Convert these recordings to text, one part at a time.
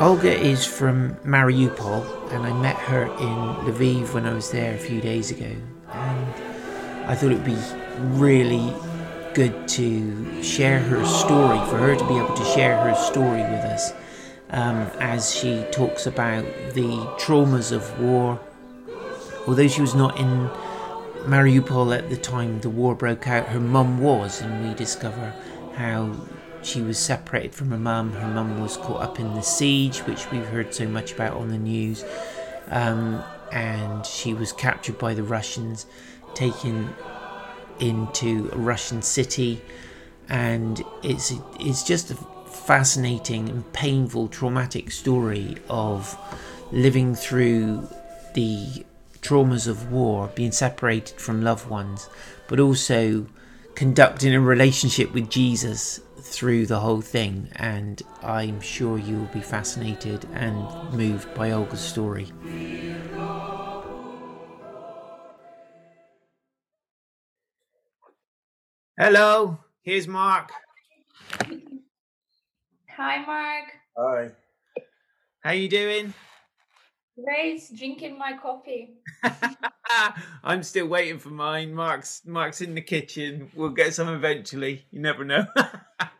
Olga is from Mariupol, and I met her in Lviv when I was there a few days ago. And I thought it would be really good to share her story, for her to be able to share her story with us um, as she talks about the traumas of war. Although she was not in Mariupol at the time the war broke out, her mum was, and we discover how she was separated from her mum. Her mum was caught up in the siege, which we've heard so much about on the news, um, and she was captured by the Russians, taken into a Russian city, and it's it's just a fascinating and painful, traumatic story of living through the traumas of war, being separated from loved ones, but also conducting a relationship with Jesus through the whole thing. And I'm sure you will be fascinated and moved by Olga's story. Hello, here's Mark. Hi, Mark. Hi. How you doing? Great, drinking my coffee. I'm still waiting for mine. Mark's Mark's in the kitchen. We'll get some eventually. You never know.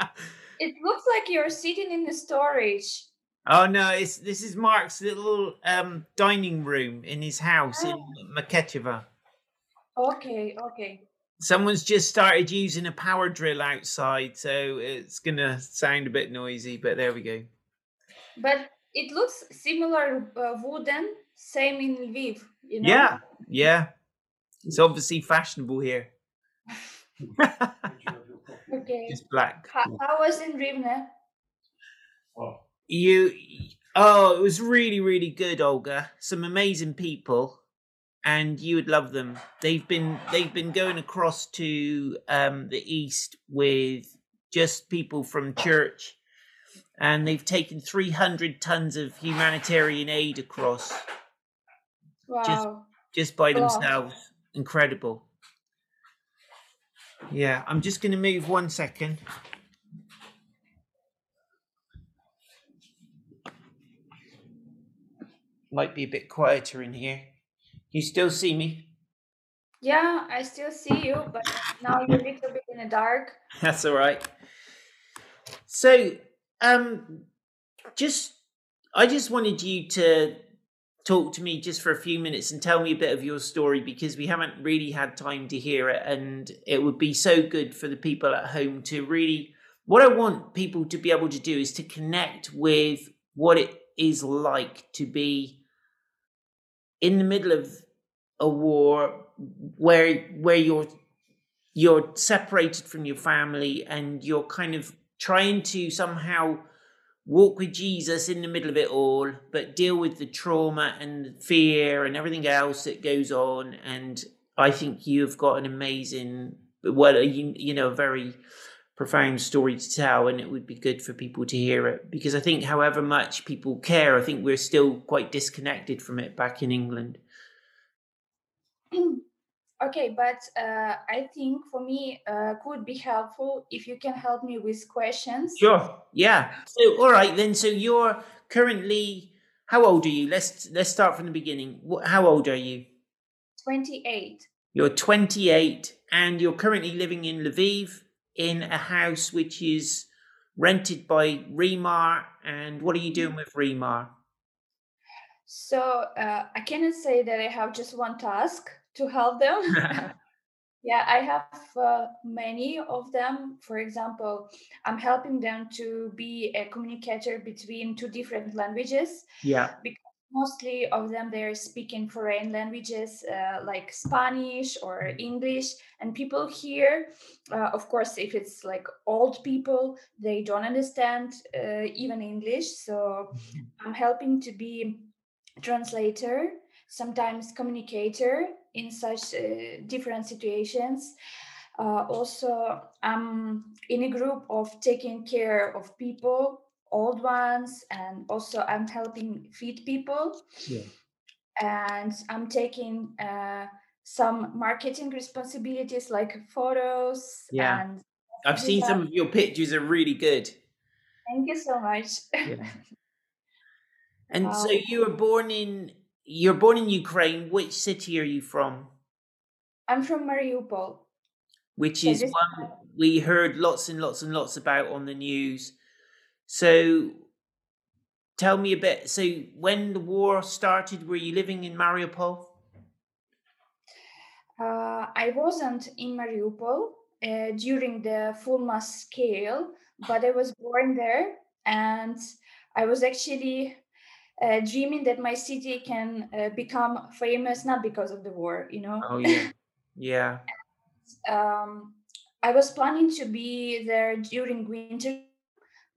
it looks like you're sitting in the storage. Oh no, it's this is Mark's little um, dining room in his house oh. in Mukachevo. Okay, okay. Someone's just started using a power drill outside, so it's gonna sound a bit noisy, but there we go. But it looks similar uh, wooden, same in Lviv. You know? Yeah, yeah. It's obviously fashionable here. okay. It's black. How, how was in Rivne? Oh. You, oh, it was really, really good, Olga. Some amazing people and you would love them. They've been they've been going across to um, the east with just people from church, and they've taken three hundred tons of humanitarian aid across. Wow! Just just by themselves, incredible. Yeah, I'm just going to move one second. Might be a bit quieter in here. You still see me? Yeah, I still see you, but now you're a little bit in the dark. That's all right. So, um, just I just wanted you to talk to me just for a few minutes and tell me a bit of your story because we haven't really had time to hear it, and it would be so good for the people at home to really. What I want people to be able to do is to connect with what it is like to be in the middle of a war where where you're you're separated from your family and you're kind of trying to somehow walk with Jesus in the middle of it all, but deal with the trauma and fear and everything else that goes on. And I think you've got an amazing, well, you, you know, a very profound story to tell, and it would be good for people to hear it because I think, however much people care, I think we're still quite disconnected from it back in England. Okay, but uh, I think for me uh, could be helpful if you can help me with questions. Sure. Yeah. So all right then. So you're currently how old are you? Let's let's start from the beginning. How old are you? Twenty eight. You're twenty eight, and you're currently living in Lviv in a house which is rented by Remar. And what are you doing with Remar? So uh, I cannot say that I have just one task to help them. yeah, I have uh, many of them. For example, I'm helping them to be a communicator between two different languages. Yeah. Because mostly of them they're speaking foreign languages uh, like spanish or english and people here uh, of course if it's like old people they don't understand uh, even english so mm-hmm. i'm helping to be translator sometimes communicator in such uh, different situations. Uh, also, I'm in a group of taking care of people, old ones, and also I'm helping feed people. Yeah. And I'm taking uh, some marketing responsibilities like photos. Yeah. And I've seen some of your pictures are really good. Thank you so much. Yeah. And Wow. so you were born in you're born in Ukraine. Which city are you from? I'm from Mariupol. Which So is one we heard lots and lots and lots about on the news. So tell me a bit. So when the war started, were you living in Mariupol? Uh, I wasn't in Mariupol uh, during the full mass scale, but I was born there, and I was actually uh, dreaming that my city can uh, become famous not because of the war, you know. Oh yeah. Yeah. um, I was planning to be there during winter,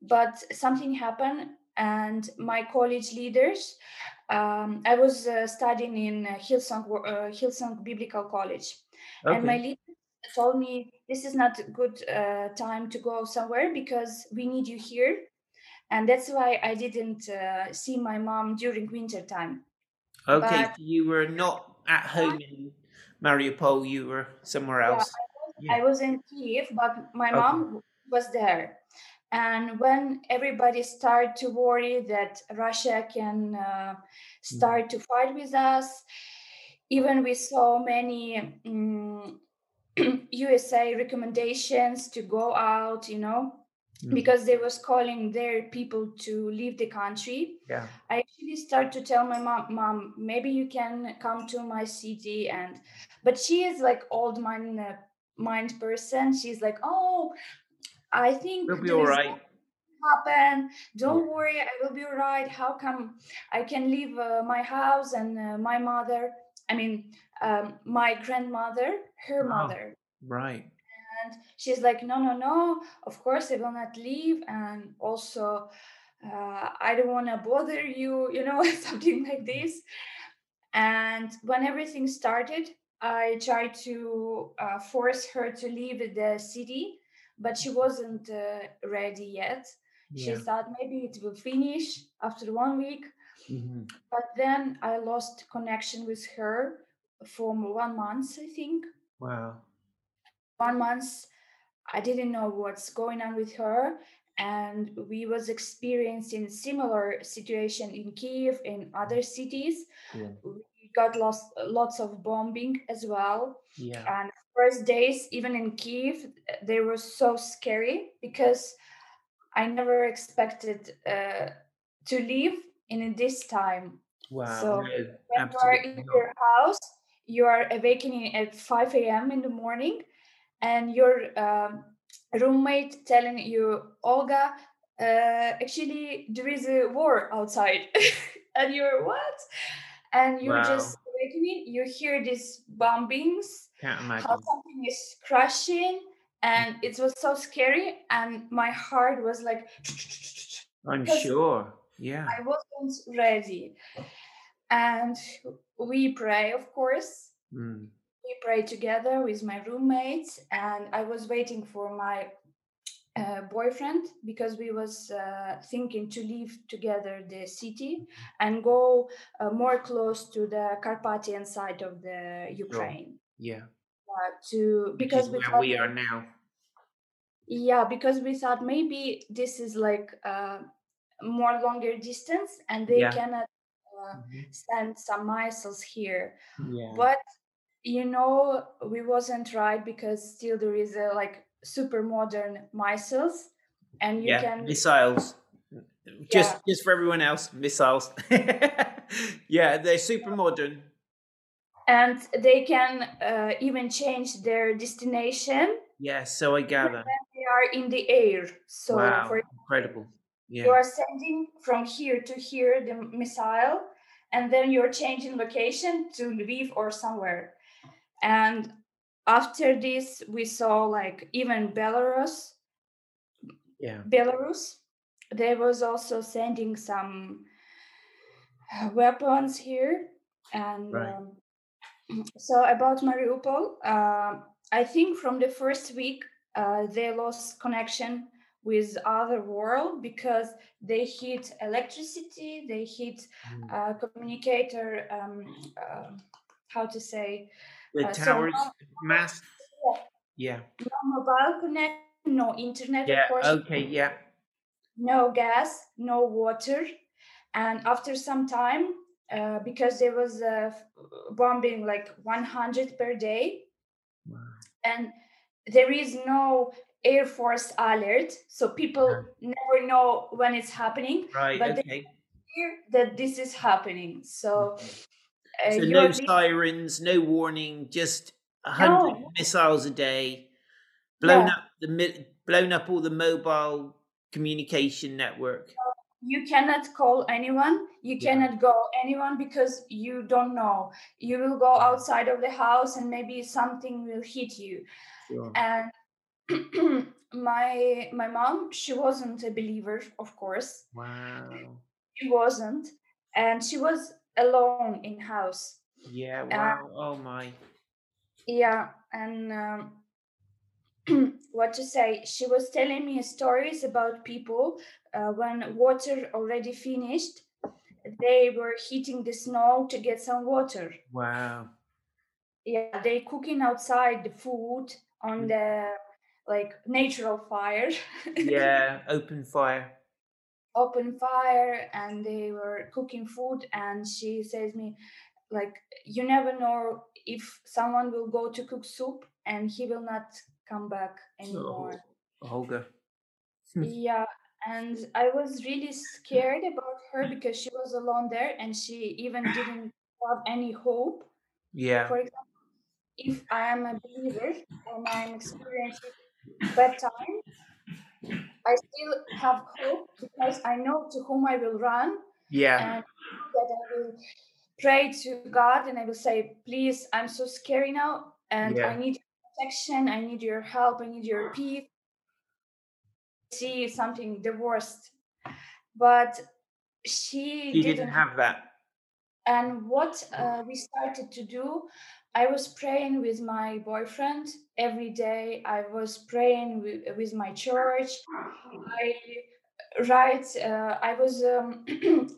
but something happened, and my college leaders. Um, I was uh, studying in uh, Hillsong, uh, Hillsong Biblical College, and my Okay. leader told me this is not a good uh, time to go somewhere because we need you here, and that's why I didn't uh, see my mom during winter time. Okay. But you were not at home in Mariupol, you were somewhere yeah, else. I Yeah. was in Kiev, but my Okay. mom was there. And when everybody started to worry that Russia can uh, Mhm. start to fight with us, even we saw many mm, USA recommendations to go out, you know, Mm. because they was calling their people to leave the country. Yeah. I actually start to tell my mom, mom, maybe you can come to my city, and but she is like old mind uh, mind person. She's like, oh, I think We'll be there all right. happen. Don't worry, I will be all right. How come I can leave uh, my house and uh, my mother? I mean, um, my grandmother, her Oh, mother. right. And she's like, no, no, no, of course I will not leave. And also, uh, I don't want to bother you, you know, something like this. And when everything started, I tried to uh, force her to leave the city, but she wasn't uh, ready yet. She thought maybe it will finish after one week. hmm But then I lost connection with her for one month, I think Wow. One month i didn't know what's going on with her and we was experiencing similar situation in kiev in other cities Yeah. we got lost lots of bombing as well Yeah. and first days even in kiev they were so scary because i never expected uh, to leave in this time Wow. so No, when you are in your house you are awakening at 5 a.m in the morning and your um, roommate telling you olga uh, actually there is a war outside and you're what and you're just Wow. awakening you hear these bombings how something is crashing and it was so scary and my heart was like I'm sure. Yeah. i wasn't ready and we pray of course Mm. We prayed together with my roommates and i was waiting for my uh, boyfriend because we was uh, thinking to leave together the city and go uh, more close to the carpathian side of the Sure. ukraine Yeah. uh, to because we where thought we are now. yeah because we thought maybe this is like uh, more longer distance and they Yeah. cannot uh, Mhm. send some missiles here Yeah. but you know we wasn't right because still there is a like super modern missiles and you Yeah. can Missiles. Just yeah just for everyone else, missiles. yeah, they're super modern. and they can uh, even change their destination Yes, so I gather. they are in the air so Wow. for Incredible. you are sending from here to here the missile and then you're changing location to Lviv or somewhere and after this we saw like even belarus Yeah. belarus there was also sending some uh, weapons here and Right. um, so about mariupol uh, i think from the first week uh, they lost connection with other world because they hit electricity they hit Mm. uh, communicator um, uh, how to say The uh, so towers, no, mast. yeah, no mobile connection no internet of Yeah. course Okay. Yeah. no gas, no water, and after some time uh, because there was a bombing like 100 per day wow. and there is no air force alert so people yeah. never know when it's happening right but okay. hear that this is happening so, uh, so no sirens no warning just 100 no. missiles a day blown yeah. up the blown up all the mobile communication network you cannot call anyone you yeah. cannot go anyone because you don't know you will go outside of the house and maybe something will hit you sure. and my my mom she wasn't a believer of course wow she wasn't and she was alone in house. Yeah wow uh, oh my. yeah and um, what to say she was telling me stories about people uh, when water already finished they were heating the snow to get some water. Wow. Yeah they cooking outside the food on mm. the like natural fire. Yeah open fire open fire and they were cooking food and she says me like you never know if someone will go to cook soup and he will not come back anymore. Oh, yeah, and I was really scared about her because she was alone there and she even didn't have any hope. Yeah. For example, if I am a believer and I'm experiencing bad time, I still have hope because I know to whom I will run. Yeah. And that I will pray to God and I will say, please, I'm so scary now and yeah. I need protection. I need your help. I need your peace. See something the worst, but she, she didn't, didn't have that. And what uh, we started to do, I was praying with my boyfriend every day. I was praying with, with my church. I write uh, i was um,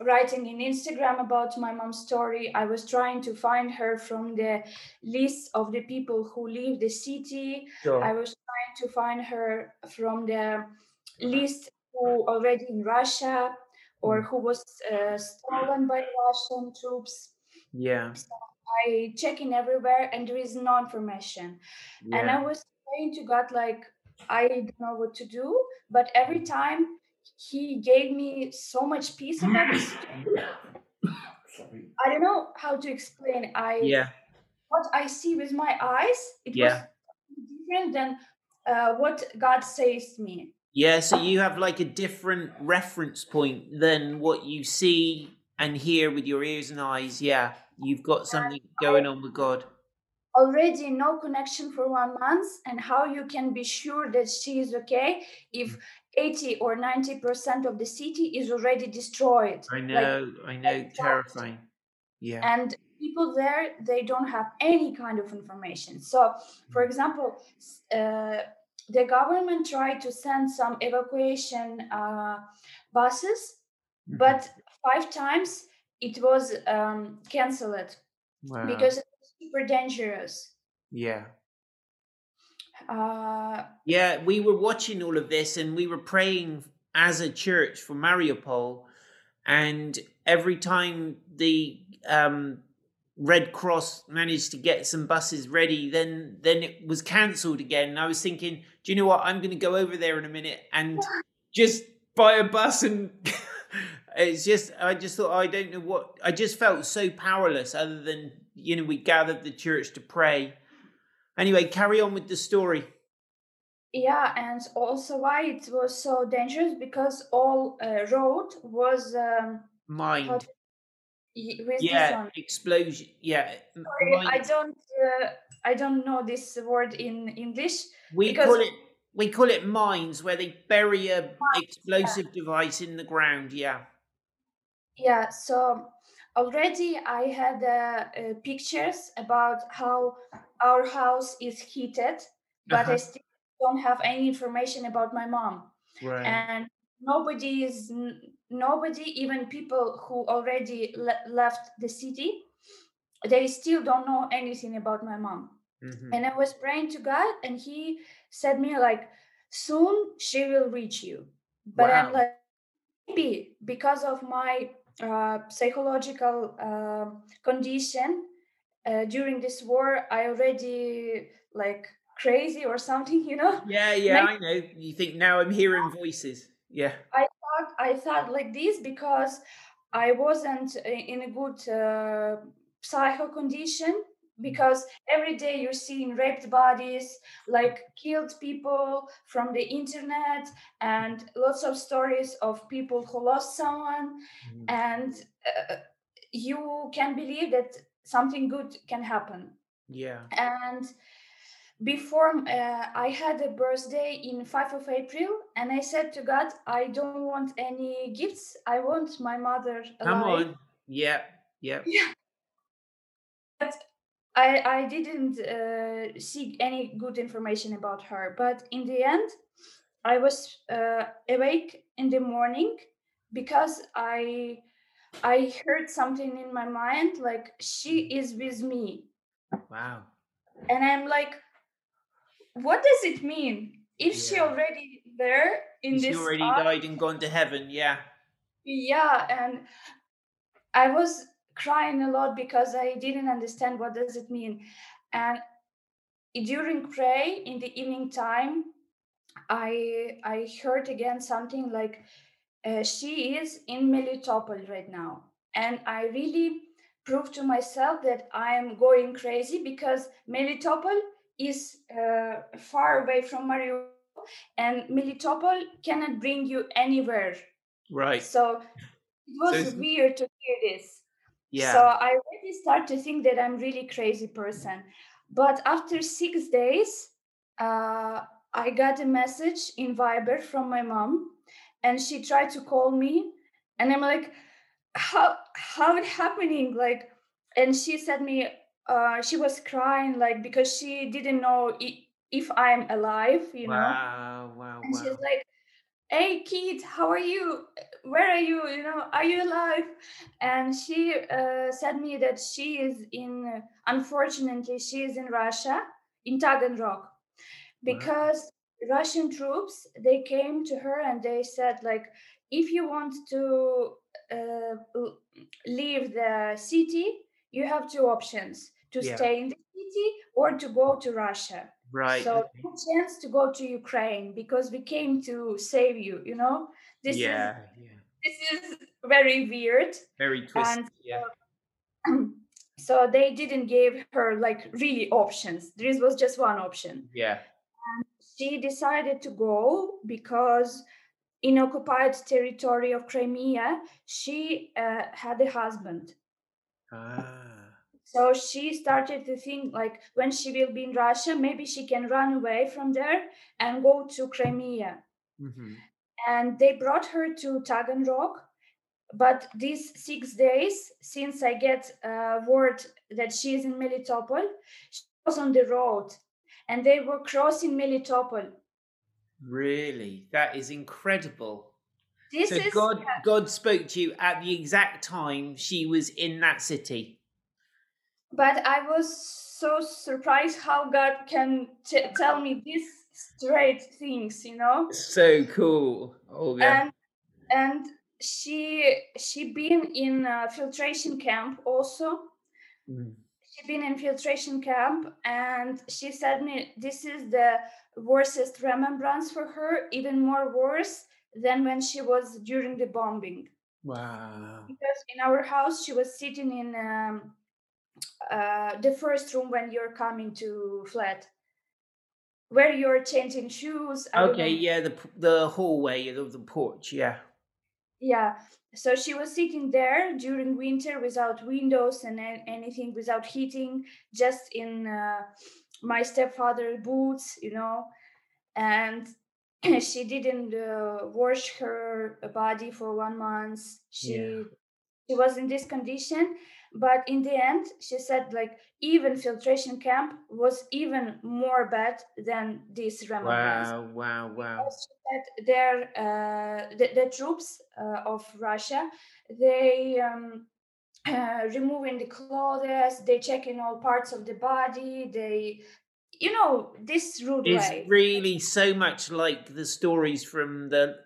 writing in instagram about my mom's story i was trying to find her from the list of the people who leave the city sure. i was trying to find her from the list who already in russia or mm. who was uh, stolen by russian troops yeah so i checking everywhere and there is no information yeah. and i was praying to god like i don't know what to do but every time he gave me so much peace about this. I don't know how to explain. I yeah. What I see with my eyes, it yeah. was different than uh, what God says to me. Yeah, so you have like a different reference point than what you see and hear with your ears and eyes. Yeah, you've got something going on with God. Already no connection for one month, and how you can be sure that she is okay if 80 or 90% of the city is already destroyed. I know, like, I know, terrifying. Yeah. And people there, they don't have any kind of information. So, for mm. example, uh, the government tried to send some evacuation uh, buses, mm-hmm. but five times it was um, cancelled wow. because it was super dangerous. Yeah. Uh, yeah, we were watching all of this and we were praying as a church for Mariupol. And every time the um, Red Cross managed to get some buses ready, then then it was cancelled again. And I was thinking, do you know what? I'm going to go over there in a minute and just buy a bus and. It's just I just thought I don't know what I just felt so powerless other than you know we gathered the church to pray Anyway, carry on with the story. Yeah, and also why it was so dangerous because all uh, road was um, mined. Yeah, explosion. Yeah, Sorry, I don't. Uh, I don't know this word in English. We call it. We call it mines, where they bury a mines, explosive yeah. device in the ground. Yeah. Yeah. So already I had uh, uh, pictures about how our house is heated, but uh-huh. I still don't have any information about my mom. Right. And nobody is nobody, even people who already le- left the city, they still don't know anything about my mom. Mm-hmm. And I was praying to God, and He said me like, "Soon she will reach you." But wow. I'm like, maybe because of my psychological uh, condition uh, during this war i already like crazy or something you know? Yeah yeah i know. You think now i'm hearing voices. Yeah. I thought i thought like this because i wasn't in a good uh, psycho condition because every day you're seeing raped bodies like killed people from the internet and lots of stories of people who lost someone. Mm. and uh, you can believe that something good can happen. Yeah. And before uh, i had a birthday in 5 of april and i said to god i don't want any gifts. I want my mother alive. come on. Yeah yeah yeah I, I didn't uh, seek any good information about her, but in the end, I was uh, awake in the morning because I I heard something in my mind like she is with me. Wow. And I'm like, what does it mean? If yeah. she already there in she this she already died and gone to heaven, yeah. Yeah, and I was crying a lot because I didn't understand what does it mean. And during pray in the evening time, I I heard again something like uh, she is in Melitopol right now, and I really proved to myself that I am going crazy because Melitopol is uh, far away from Mariupol, and Melitopol cannot bring you anywhere. Right. So it was so weird to hear this. Yeah. So I really start to think that I'm really crazy person. But after six days, uh, I got a message in Viber from my mom, and she tried to call me, and I'm like, how how it happening? Like, and she said me, uh, she was crying like because she didn't know if I'm alive, you know. Wow, wow, and wow. she's like, hey kid how are you where are you you know are you alive and she uh, said me that she is in unfortunately she is in russia in taganrog because wow. russian troops they came to her and they said like if you want to uh, leave the city you have two options to yeah. stay in the city or to go to russia Right. So no chance to go to Ukraine because we came to save you. You know, this yeah, is yeah. This is very weird. Very twisted. And, yeah. So they didn't give her like really options. This was just one option. Yeah. And she decided to go because in occupied territory of Crimea, she uh, had a husband. Ah. So she started to think like when she will be in Russia, maybe she can run away from there and go to Crimea. Mm-hmm. And they brought her to Taganrog. But these six days, since I get uh, word that she is in Melitopol, she was on the road and they were crossing Melitopol. Really? That is incredible. This so is, God, God spoke to you at the exact time she was in that city but I was so surprised how God can t- tell me these straight things, you know. So cool. Oh yeah. And and she she been in a filtration camp also. Mm. She been in filtration camp, and she said me this is the worstest remembrance for her, even more worse than when she was during the bombing. Wow. Because in our house, she was sitting in. Um, uh, the first room when you're coming to flat where you're changing shoes okay yeah the the hallway of the porch yeah yeah so she was sitting there during winter without windows and anything without heating just in uh, my stepfather's boots you know and she didn't uh, wash her body for one month she yeah. she was in this condition but in the end she said like even filtration camp was even more bad than this remembrance wow wow wow. Their uh, the, the, troops uh, of russia they um, uh, removing the clothes they checking all parts of the body they you know this rude way. it's way. really so much like the stories from the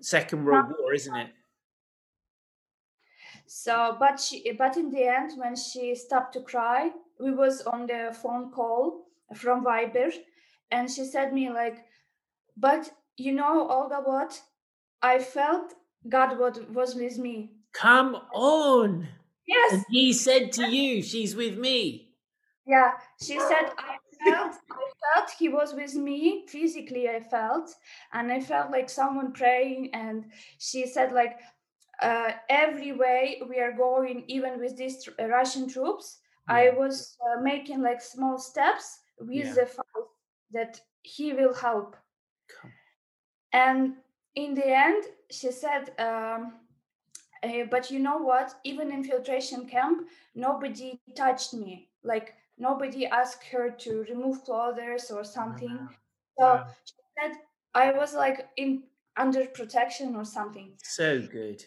second world war isn't it So, but she, but in the end, when she stopped to cry, we was on the phone call from Viber, and she said me like, but you know, Olga, what? I felt God was with me. Come on. Yes. And he said to you, she's with me. Yeah, she said, I felt, I felt he was with me physically. I felt, and I felt like someone praying. And she said, like, uh, every way we are going, even with these Russian troops, yeah. I was uh, making like small steps with yeah. the fact that he will help. Come. And in the end, she said, um, uh, but you know what? Even in filtration camp, nobody touched me. Like nobody asked her to remove clothes or something. Wow. So she said I was like in under protection or something. So good.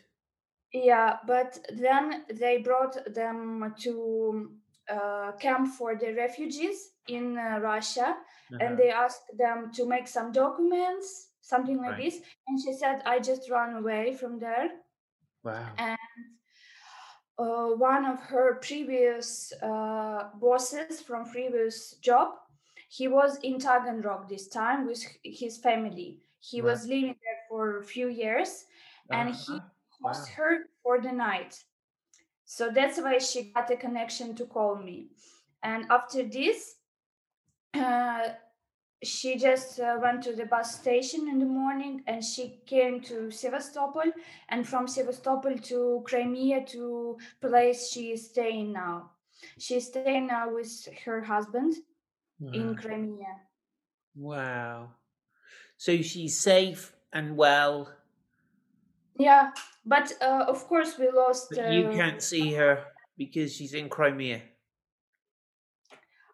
Yeah, but then they brought them to uh, camp for the refugees in uh, Russia, uh-huh. and they asked them to make some documents, something like right. this. And she said, "I just ran away from there." Wow. And uh, one of her previous uh, bosses from previous job, he was in Taganrog this time with his family. He was living there for a few years, and uh-huh. he lost wow. her for the night. So that's why she got a connection to call me. And after this, uh, she just uh, went to the bus station in the morning and she came to Sevastopol and from Sevastopol to Crimea to place she is staying now. She's staying now with her husband wow. in Crimea. Wow. So she's safe and well. Yeah, but uh, of course we lost. Uh, you can't see her because she's in Crimea.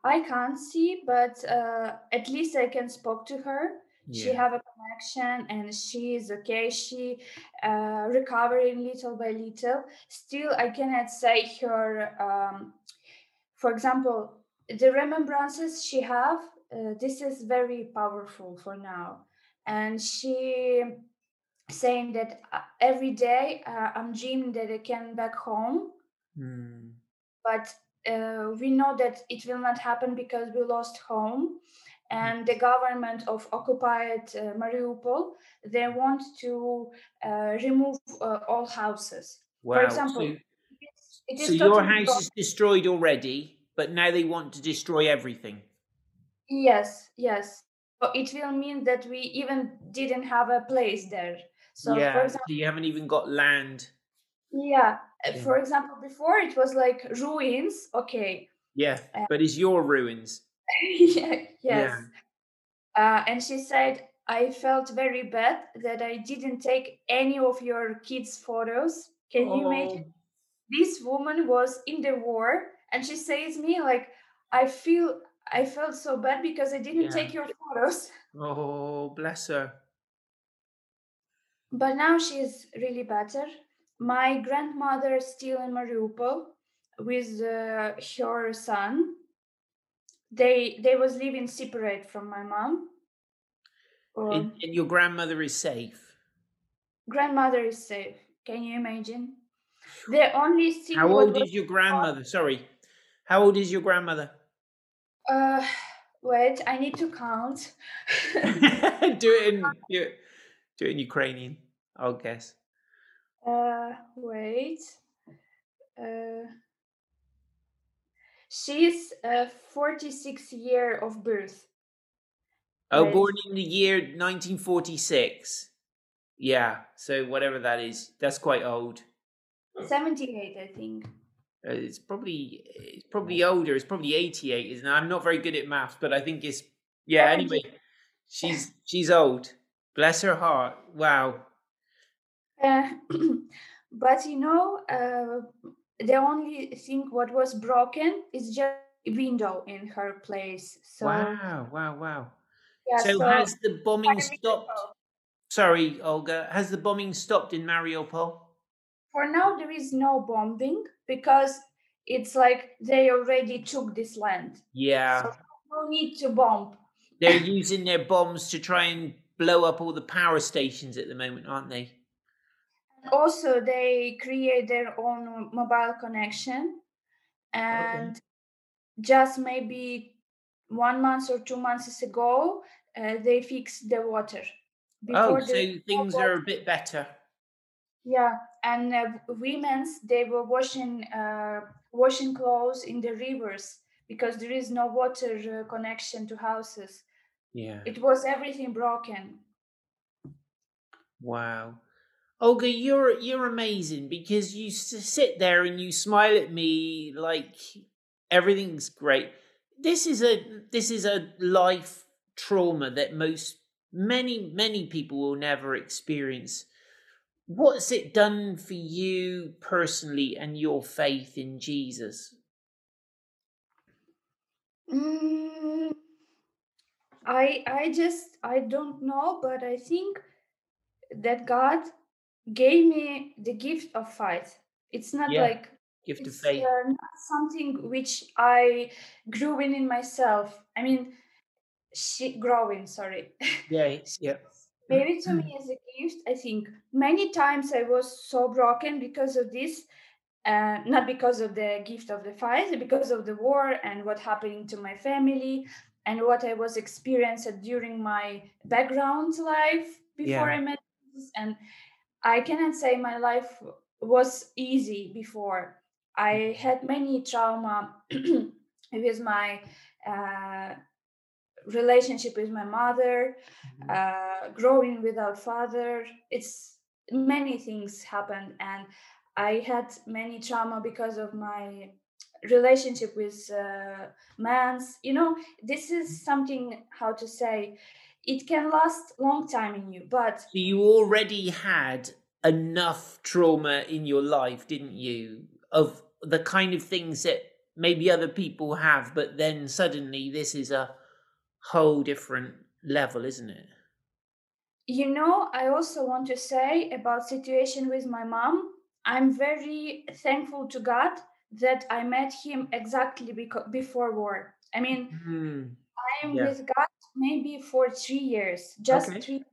I can't see, but uh, at least I can spoke to her. Yeah. She have a connection and she is okay. She uh, recovering little by little. Still, I cannot say her. Um, for example, the remembrances she have. Uh, this is very powerful for now, and she saying that uh, every day uh, I'm dreaming that I can back home. Mm. But uh, we know that it will not happen because we lost home. And the government of occupied uh, mariupol they want to uh, remove uh, all houses. Wow. for example so, it is, so your house is destroyed already but now they want to destroy everything? Yes yes. So it will mean that we even didn't have a place there so yeah for example, you haven't even got land yeah uh, yeah. for example before it was like ruins okay yeah uh, but it's your ruins yeah, yes yeah. Uh, and she said i felt very bad that i didn't take any of your kids photos can oh. you imagine this woman was in the war and she says me like i feel i felt so bad because i didn't yeah. take your photos oh bless her but now she's really better my grandmother still in Mariupol with uh, her son. They they was living separate from my mom. and, and your grandmother is safe. Grandmother is safe. Can you imagine? The only thing. How old is your grandmother? Sorry, how old is your grandmother? Uh, wait, I need to count. do it in do it in Ukrainian. I'll guess. Uh, wait. Uh, she's a 46 year of birth. Oh, born in the year 1946. Yeah, so whatever that is, that's quite old. 78, I think. Uh, it's probably it's probably older. It's probably 88, isn't it? I'm not very good at maths, but I think it's yeah. Anyway, she's she's old. Bless her heart. Wow. Uh, but you know, uh, the only thing what was broken is just a window in her place. So wow, wow, wow. Yeah, so, so has the bombing stopped? Sorry, Olga. Has the bombing stopped in Mariupol? For now, there is no bombing because it's like they already took this land. Yeah. So no need to bomb. They're using their bombs to try and blow up all the power stations at the moment, aren't they? also they create their own mobile connection and okay. just maybe one month or two months ago uh, they fixed the water Before oh so things water, are a bit better yeah and uh, women's they were washing uh, washing clothes in the rivers because there is no water uh, connection to houses yeah it was everything broken wow Olga, you're you're amazing because you sit there and you smile at me like everything's great. This is a this is a life trauma that most many many people will never experience. What's it done for you personally and your faith in Jesus? Mm, I I just I don't know, but I think that God gave me the gift of faith. It's not yeah. like gift of faith. Uh, not something which I grew in in myself. I mean, she growing. Sorry. Yeah. yeah. Maybe to me as a gift. I think many times I was so broken because of this. Uh, not because of the gift of the faith, because of the war and what happening to my family and what I was experienced during my background life before yeah. I met Jesus. And I cannot say my life was easy before. I had many trauma with my uh, relationship with my mother, mm-hmm. uh, growing without father. It's many things happened, and I had many trauma because of my relationship with uh, mans. You know, this is something how to say it can last long time in you but you already had enough trauma in your life didn't you of the kind of things that maybe other people have but then suddenly this is a whole different level isn't it you know i also want to say about situation with my mom i'm very thankful to god that i met him exactly beco- before war i mean mm, i'm yeah. with god maybe for three years, just okay. three.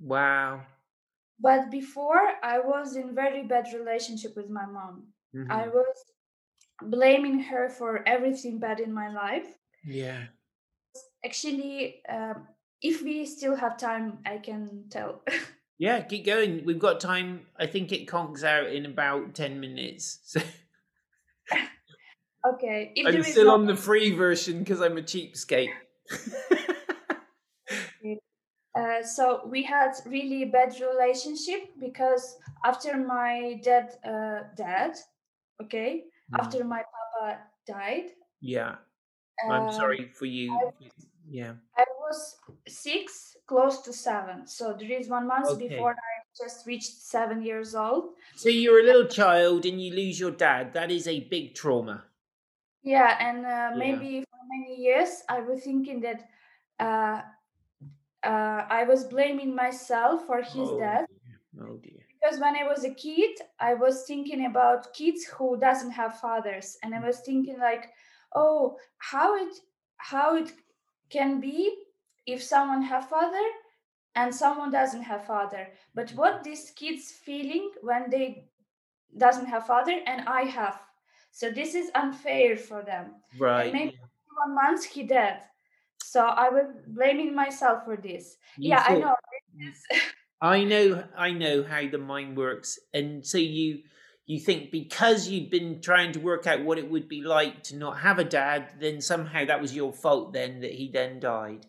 Wow. But before, I was in very bad relationship with my mom. Mm-hmm. I was blaming her for everything bad in my life. Yeah. Actually, uh, if we still have time, I can tell. yeah, keep going. We've got time. I think it conks out in about ten minutes. So. Okay. If I'm still on the free version because I'm a cheapskate. Uh, so we had really bad relationship because after my dad uh, dad okay mm. after my papa died yeah i'm sorry for you I, yeah i was six close to seven so there is one month okay. before i just reached seven years old so you're a little child and you lose your dad that is a big trauma yeah and uh, yeah. maybe for many years i was thinking that uh, uh, I was blaming myself for his oh, death. Dear. Oh dear. Because when I was a kid, I was thinking about kids who doesn't have fathers, and I was thinking like, oh, how it how it can be if someone have father and someone doesn't have father. But what these kids feeling when they doesn't have father and I have. So this is unfair for them. Right. And maybe one month he dead so I was blaming myself for this. You yeah, thought, I know. I know, I know how the mind works, and so you you think because you'd been trying to work out what it would be like to not have a dad, then somehow that was your fault. Then that he then died.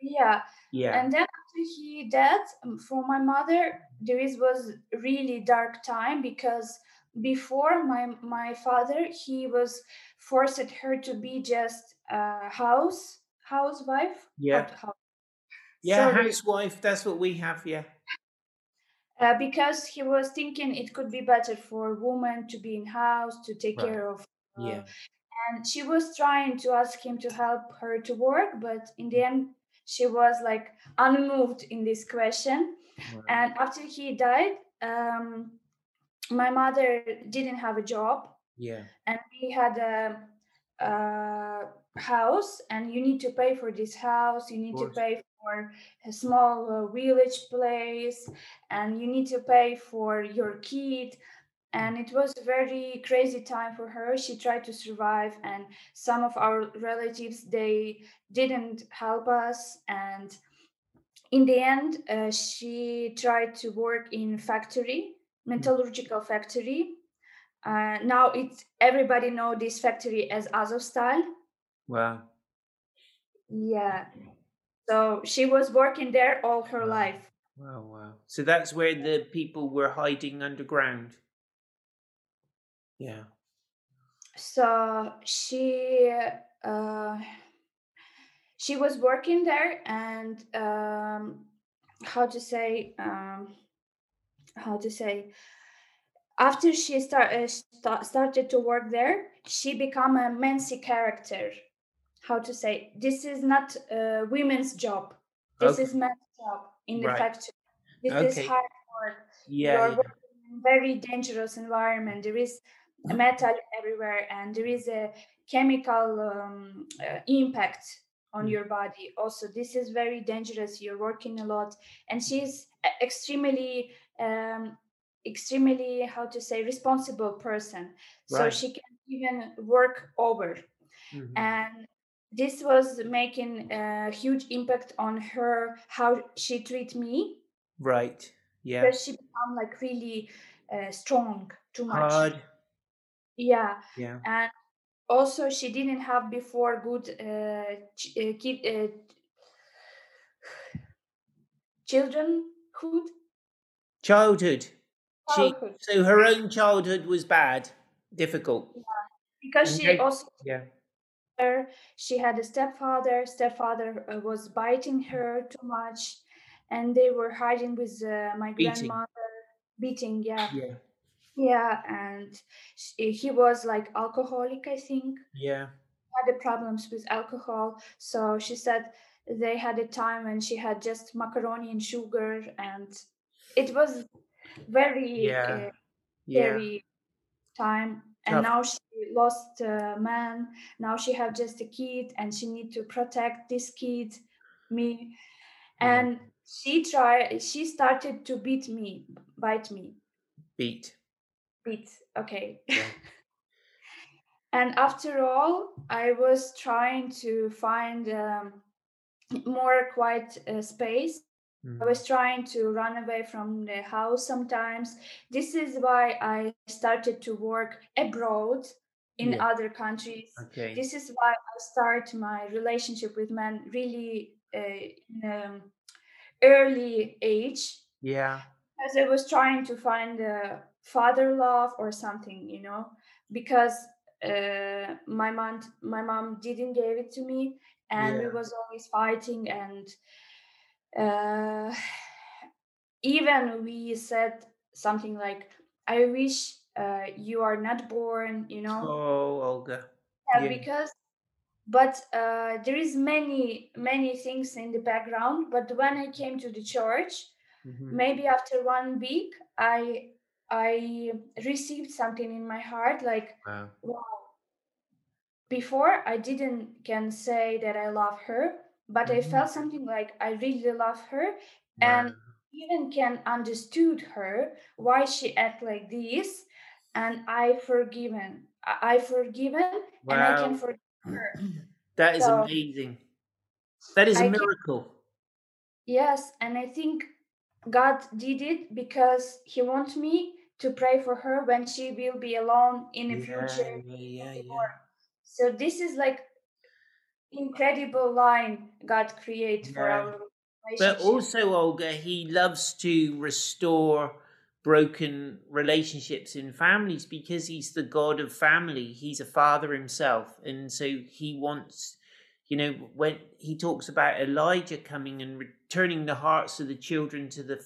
Yeah. Yeah. And then after he died, um, for my mother, there is was really dark time because before my my father he was forced her to be just a house housewife. Yeah. House. Yeah, Sorry. housewife. That's what we have. Yeah. Uh, because he was thinking it could be better for a woman to be in house to take right. care of. Uh, yeah. And she was trying to ask him to help her to work, but in the end, she was like unmoved in this question. Right. And after he died, um, my mother didn't have a job. Yeah. And we had a, a house and you need to pay for this house you need to pay for a small uh, village place and you need to pay for your kid and it was a very crazy time for her. She tried to survive and some of our relatives they didn't help us. And in the end uh, she tried to work in factory metallurgical factory. Uh, now it's everybody know this factory as azovstal Wow. yeah. So she was working there all her life. Wow, wow. So that's where the people were hiding underground. Yeah. so she uh, she was working there and um, how to say um, how to say after she start, uh, sta- started to work there she became a mancy character how to say this is not a women's job this Okay. is man's job in the Right. factory this Okay. is hard work Yeah. you're yeah. working in very dangerous environment there is metal everywhere and there is a chemical um, uh, impact on Mm. your body also this is very dangerous you're working a lot and she's extremely um, extremely how to say responsible person so she can even work over Mhm. and this was making a huge impact on her how she treat me Right. Yeah. because she become like really uh, strong too much Hard. Yeah Yeah. and also she didn't have before good uh, ch- uh, kid uh, childrenhood Childhood. She childhood so her own childhood was bad, difficult. yeah. because she also Yeah. her she had a stepfather stepfather uh, was biting her too much and they were hiding with uh, my Beating. grandmother beating yeah Yeah. Yeah and he was like alcoholic i think Yeah. had the problems with alcohol so she said they had a time when she had just macaroni and sugar and it was very Yeah. uh, Yeah. scary time and Tough. now she lost a man now she have just a kid and she need to protect this kid me Yeah. and she try she started to beat me bite me Beat. Beat okay Yeah. and after all i was trying to find um, more quiet uh, space I Mm. was trying to run away from the house sometimes. This is why I started to work abroad in Yeah. other countries. Okay. This is why I start my relationship with men really uh, in an early age Yeah. as I was trying to find a father love or something, you know, because uh, my mom my mom didn't give it to me, and we was always fighting, and uh, even we said something like, "I wish uh, you are not born," you know, Oh, Olga. yeah, Yeah. because but uh, there is many many things in the background. But when I came to the church, Mhm. maybe after one week i i received something in my heart like Wow. wow before i didn't can say that i love her but i Mhm. felt something like i really love her Wow. and even can understood her why she act like this and i forgiven i I forgiven and i can forgive her That is so amazing. That is a i can miracle. Yes, and I think God did it because He wants me to pray for her when she will be alone in the Yeah, future yeah, yeah. So this is like incredible line God create for our But also, Olga, he loves to restore broken relationships in families because he's the God of family. He's a father himself. And so he wants, you know, when he talks about Elijah coming and returning the hearts of the children to the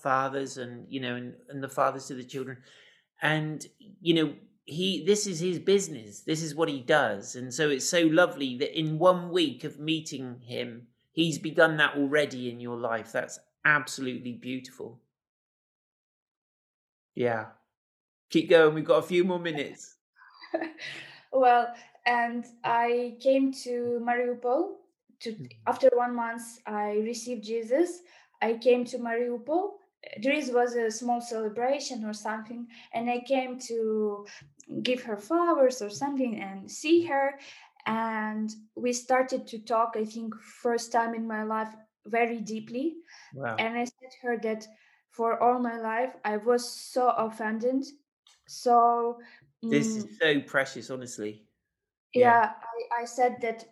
fathers and, you know, and, and the fathers to the children. And, you know, he this is his business. This is what he does. And so it's so lovely that in one week of meeting him he's begun that already in your life. That's absolutely beautiful. Yeah. Keep going. We've got a few more minutes. Well, and I came to Mariupol to Mhm. after one month I received Jesus. I came to Mariupol. There is- was a small celebration or something, and I came to give her flowers or something and see her. And we started to talk. I think first time in my life very deeply. Wow. And I said to her that for all my life I was so offended. So This mm, is so precious, honestly. yeah, I, I said that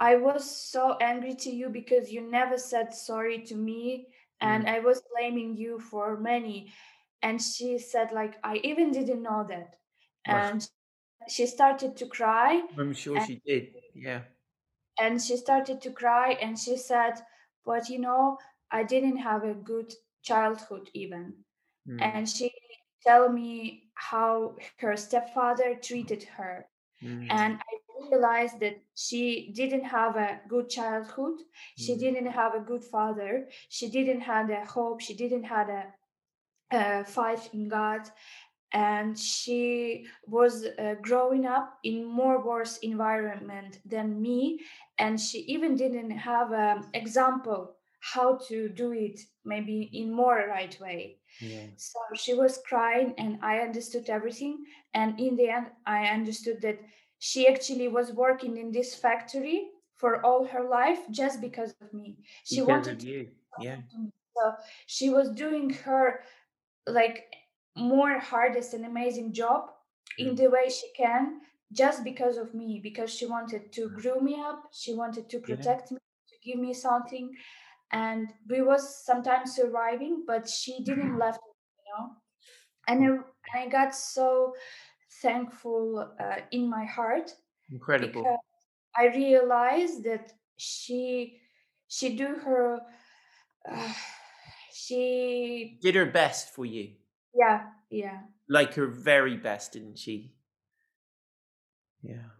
I was so angry to you because you never said sorry to me and Mm. I was blaming you for many. And she said, like, I even didn't know that. Wow. And she started to cry I'm sure and she did. Yeah. and she started to cry and she said, But you know, I didn't have a good childhood even. Mm. And she tell me how her stepfather treated her. Mm. and I realized that she didn't have a good childhood. She Mm. didn't have a good father. She didn't have a hope. She didn't have a, a faith in God, and she was uh, growing up in more worse environment than me. And she even didn't have an example how to do it, maybe in more right way. Yeah. So she was crying, and I understood everything. And in the end, I understood that she actually was working in this factory for all her life just because of me. She Because wanted you. Yeah. So she was doing her like more hardest and amazing job in Mm. the way she can just because of me because she wanted to grow me up she wanted to Yeah. protect me to give me something and we was sometimes surviving but she didn't left you know and I, and I got so thankful uh, in my heart Incredible. I realized that she she do her uh, she Did her best for you. yeah yeah Like her very best, didn't she? Yeah.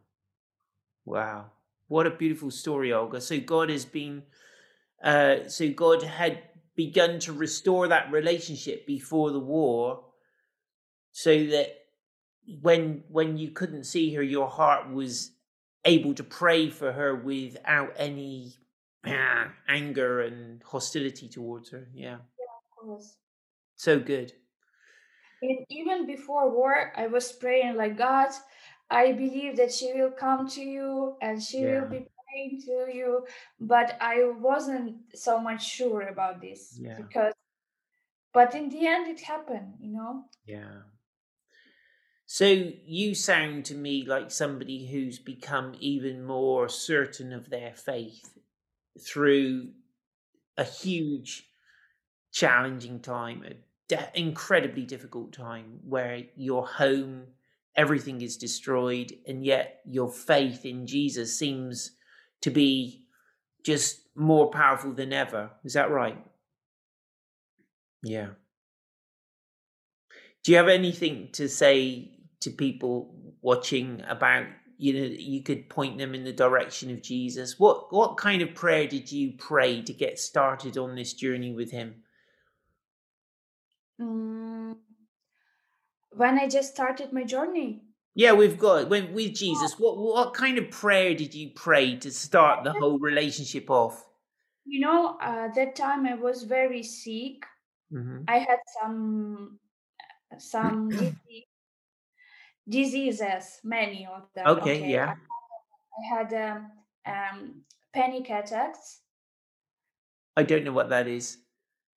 Wow. What a beautiful story, Olga. So God has been uh so God had begun to restore that relationship before the war so that when when you couldn't see her your heart was able to pray for her without any anger and hostility towards her. Yeah. of course. So good. And even before war, I was praying like God, I believe that she will come to you and she Yeah. will be praying to you. But I wasn't so much sure about this Yeah. because, but in the end, it happened, you know? Yeah. So you sound to me like somebody who's become even more certain of their faith through a huge, challenging time, an de- incredibly difficult time where your home, everything is destroyed, and yet your faith in Jesus seems to be just more powerful than ever. Is that right? Yeah. Do you have anything to say to people watching about you know you could point them in the direction of Jesus? What what kind of prayer did you pray to get started on this journey with him? Mm, when I just started my journey, Yeah, we've got when with Jesus. What what kind of prayer did you pray to start the whole relationship off? you know, uh, that time I was very sick. hmm I had some some diseases, many of them. Okay, Okay, yeah. I had um, um, panic attacks. I don't know what that is.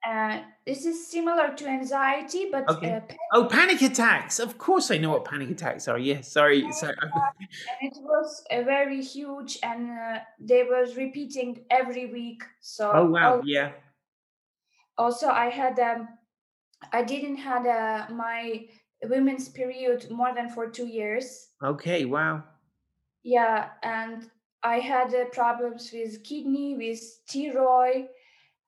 Uh, this is similar to anxiety, but Okay. uh, pa- Oh, panic attacks. Of course, I know what panic attacks are. Yes, sorry. sorry. and it was a very huge, and uh, they was repeating every week. So Oh wow, al- yeah. also I had um, I didn't had uh, my women's period more than for two years. Okay, wow. Yeah, and I had uh, problems with kidney, with thyroid,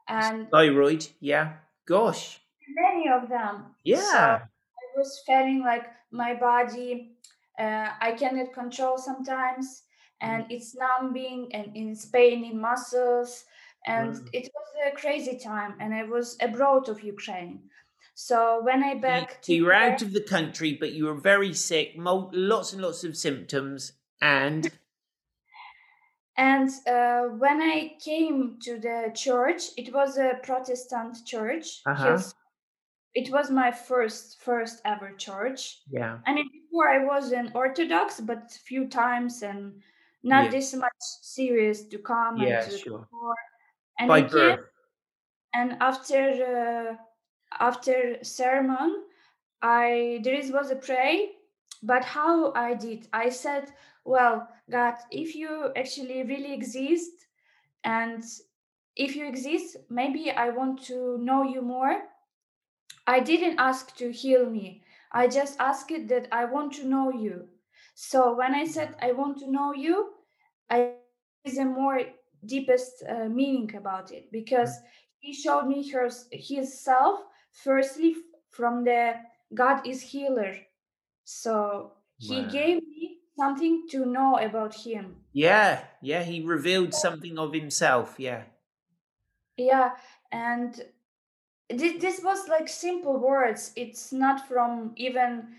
and Thyroid, yeah. Gosh, many of them. So yeah. I was feeling like my body uh, I cannot control sometimes, and it's numbing and in pain in muscles, and Wow. it was a crazy time. And I was abroad of Ukraine, so when I back so to you were out of the country, but you were very sick, lots and lots of symptoms, and And uh, when I came to the church, it was a Protestant church. Uh-huh. It was my first first ever church. Yeah. I mean, before I was an Orthodox, but few times and not Yeah. this much serious to come Yeah, and to sure. And By came, birth. and after uh, after sermon, I there is was a pray, but how I did, I said, well, God, if you actually really exist, and if you exist, maybe I want to know you more. I didn't ask to heal me. I just asked that I want to know you. So when I said I want to know you, I is a more deepest uh, meaning about it because he showed me his, his self firstly from the God is healer. So he Wow. gave me something to know about him. Yeah, yeah, he revealed something of himself. Yeah. Yeah, and this, this was like simple words. It's not from even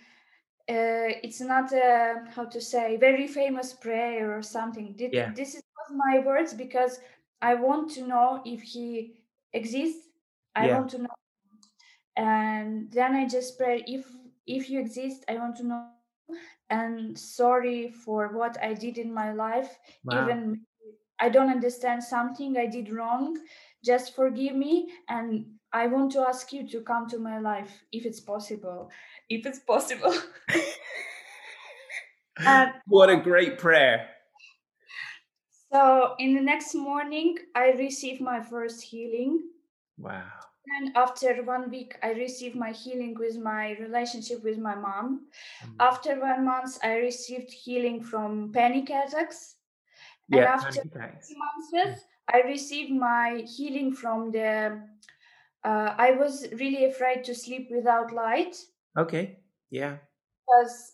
uh, it's not a how to say very famous prayer or something. Thi- Yeah. This is my words because I want to know if he exists. I Yeah. want to know, and then I just pray if if you exist, I want to know. And sorry for what I did in my life. Wow. Even I don't understand something I did wrong. Just forgive me, and I want to ask you to come to my life if it's possible. If it's possible. and what a great prayer. so in the next morning, I received my first healing. Wow. And after one week, I received my healing with my relationship with my mom. Mm. After one month, I received healing from panic attacks. And Yeah. after three months, I received my healing from the. Uh, I was really afraid to sleep without light Okay. Yeah. because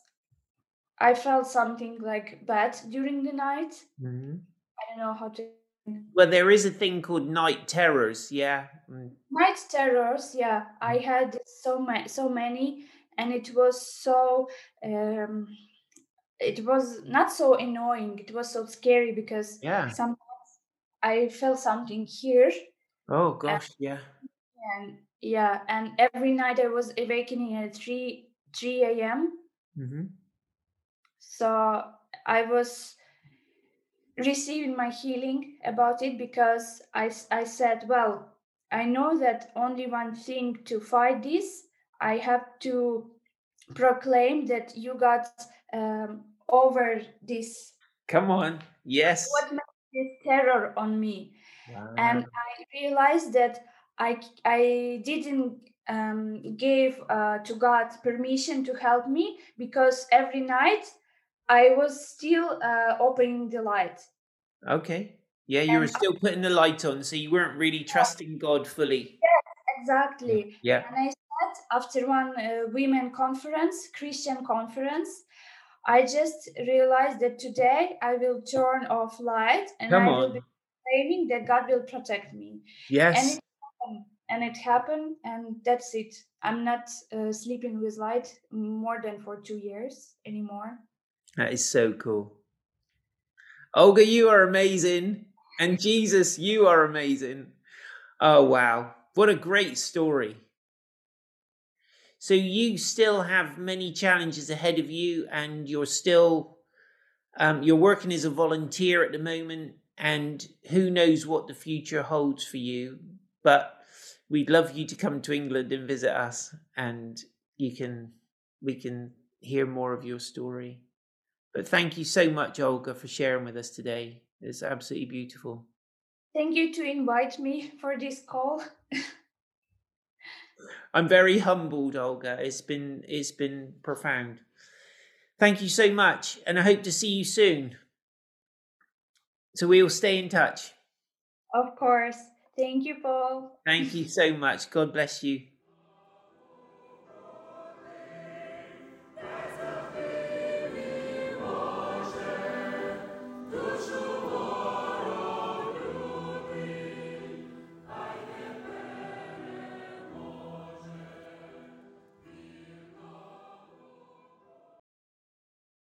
I felt something like bad during the night. hmm I don't know how to. Well, there is a thing called night terrors. Yeah. Mm. Night terrors, yeah, I had so many, so many, and it was so. Um, it was not so annoying. It was so scary because Yeah. sometimes I felt something here, Oh gosh. Yeah. and yeah, and every night I was awakening at three three a.m. hmm So I was receiving my healing about it because I, I said, well, I know that only one thing to fight this, I have to proclaim that you got um, over this, Come on. Yes. what made this terror on me. Wow. And I realized that I, I didn't um, give uh, to God permission to help me because every night I was still uh, opening the light. Okay. Yeah, you were And still putting the light on, so you weren't really trusting God fully. Yes, exactly. Yeah. And I said after one uh, women conference, Christian conference, I just realized that today I will turn off light and Come I will be claiming that God will protect me. And Yes. it happened. And it happened, and that's it. I'm not uh, sleeping with light more than for two years anymore. That is so cool. Olga, you are amazing. And Jesus, you are amazing. Oh, wow. What a great story. So, you still have many challenges ahead of you, and you're still um, you're working as a volunteer at the moment, and who knows what the future holds for you. But we'd love you to come to England and visit us, and you can we can hear more of your story. But thank you so much, Olga, for sharing with us today. It's absolutely beautiful. Thank you to invite me for this call. I'm very humbled, Olga. It's been it's been profound. Thank you so much, and I hope to see you soon. So we'll stay in touch. Of course. Thank you, Paul. Thank you so much. God bless you.